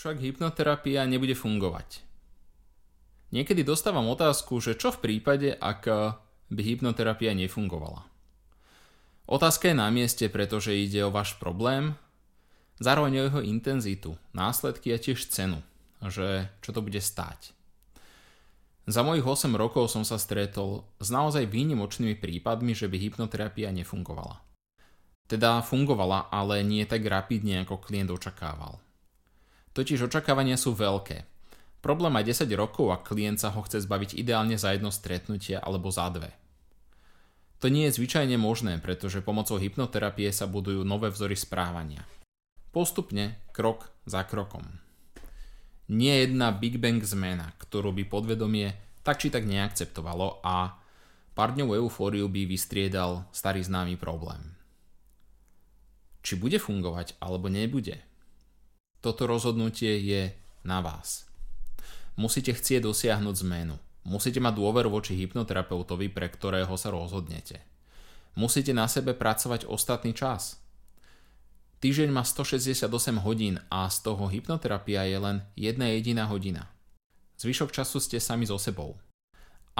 Čo ak hypnoterapia nebude fungovať? Niekedy dostávam otázku, že čo v prípade, ak by hypnoterapia nefungovala. Otázka je na mieste, pretože ide o váš problém, zároveň o jeho intenzitu, následky a tiež cenu, že čo to bude stáť. Za mojich 8 rokov som sa stretol s naozaj výnimočnými prípadmi, že by hypnoterapia nefungovala. Teda fungovala, ale nie tak rapidne, ako klient očakával. Totiž očakávania sú veľké. Problém má 10 rokov a klient sa ho chce zbaviť ideálne za jedno stretnutie alebo za dve. To nie je zvyčajne možné, pretože pomocou hypnoterapie sa budujú nové vzory správania. Postupne, krok za krokom. Nie jedna Big Bang zmena, ktorú by podvedomie tak či tak neakceptovalo a pár eufóriu by vystriedal starý známy problém. Či bude fungovať alebo nebude? Toto rozhodnutie je na vás. Musíte chcieť dosiahnuť zmenu. Musíte mať dôveru voči hypnoterapeutovi, pre ktorého sa rozhodnete. Musíte na sebe pracovať ostatný čas. Týždeň má 168 hodín a z toho hypnoterapia je len jedna jediná hodina. Zvyšok času ste sami so sebou.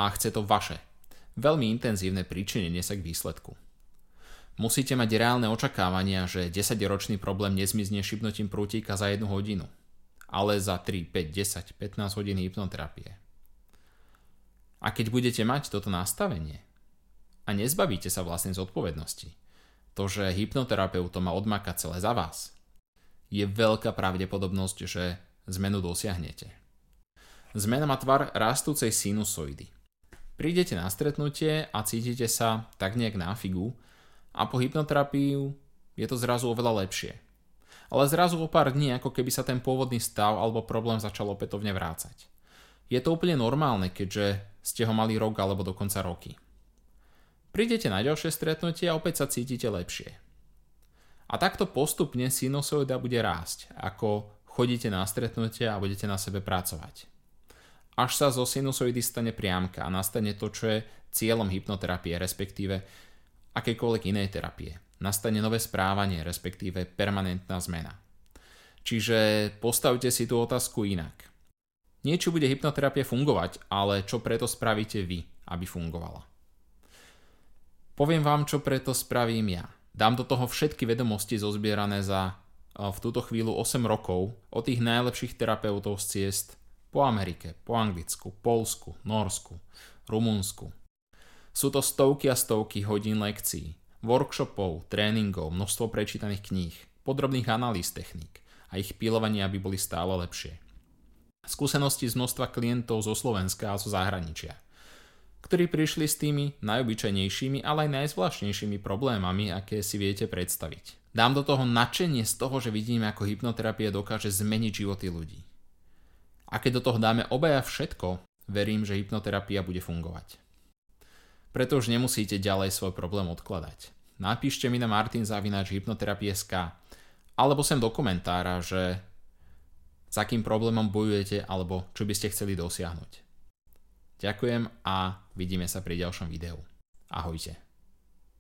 A chce to vaše, veľmi intenzívne príčinenie sa k výsledku. Musíte mať reálne očakávania, že 10-ročný problém nezmizne šipnutím prútika za jednu hodinu, ale za 3, 5, 10, 15 hodín hypnoterapie. A keď budete mať toto nastavenie a nezbavíte sa vlastnej zodpovednosti, to, že hypnoterapeut to má odmakať celé za vás, je veľká pravdepodobnosť, že zmenu dosiahnete. Zmena má tvar rastúcej sinusoidy. Prídete na stretnutie a cítite sa tak nejak na figu a po hypnoterapiu je to zrazu oveľa lepšie. Ale zrazu o pár dní, ako keby sa ten pôvodný stav alebo problém začal opätovne vrácať. Je to úplne normálne, keďže ste ho mali rok alebo dokonca roky. Prídete na ďalšie stretnutie a opäť sa cítite lepšie. A takto postupne sinusoida bude rásť, ako chodíte na stretnutie a budete na sebe pracovať. Až sa zo sinusoidy stane priamka a nastane to, čo je cieľom hypnoterapie, respektíve akejkoľvek inej terapie. Nastane nové správanie, respektíve permanentná zmena. Čiže postavte si tú otázku inak. Niečo bude hypnoterapia fungovať, ale čo preto spravíte vy, aby fungovala? Poviem vám, čo preto spravím ja. Dám do toho všetky vedomosti zozbierané za v túto chvíľu 8 rokov od tých najlepších terapeutov z ciest po Amerike, po Anglicku, Polsku, Norsku, Rumunsku. Sú to stovky a stovky hodín lekcií, workshopov, tréningov, množstvo prečítaných kníh, podrobných analýz techník a ich pilovanie, aby boli stále lepšie skúsenosti z množstva klientov zo Slovenska a zo zahraničia, ktorí prišli s tými najobyčajnejšími, ale aj najzvláštnejšími problémami, aké si viete predstaviť. Dám do toho nadšenie z toho, že vidíme, ako hypnoterapia dokáže zmeniť životy ľudí. A keď do toho dáme obaja všetko, verím, že hypnoterapia bude fungovať. Preto už nemusíte ďalej svoj problém odkladať. Napíšte mi na martinzavinač.hypnoterapie.sk alebo sem do komentára, že s akým problémom bojujete alebo čo by ste chceli dosiahnuť. Ďakujem a vidíme sa pri ďalšom videu. Ahojte.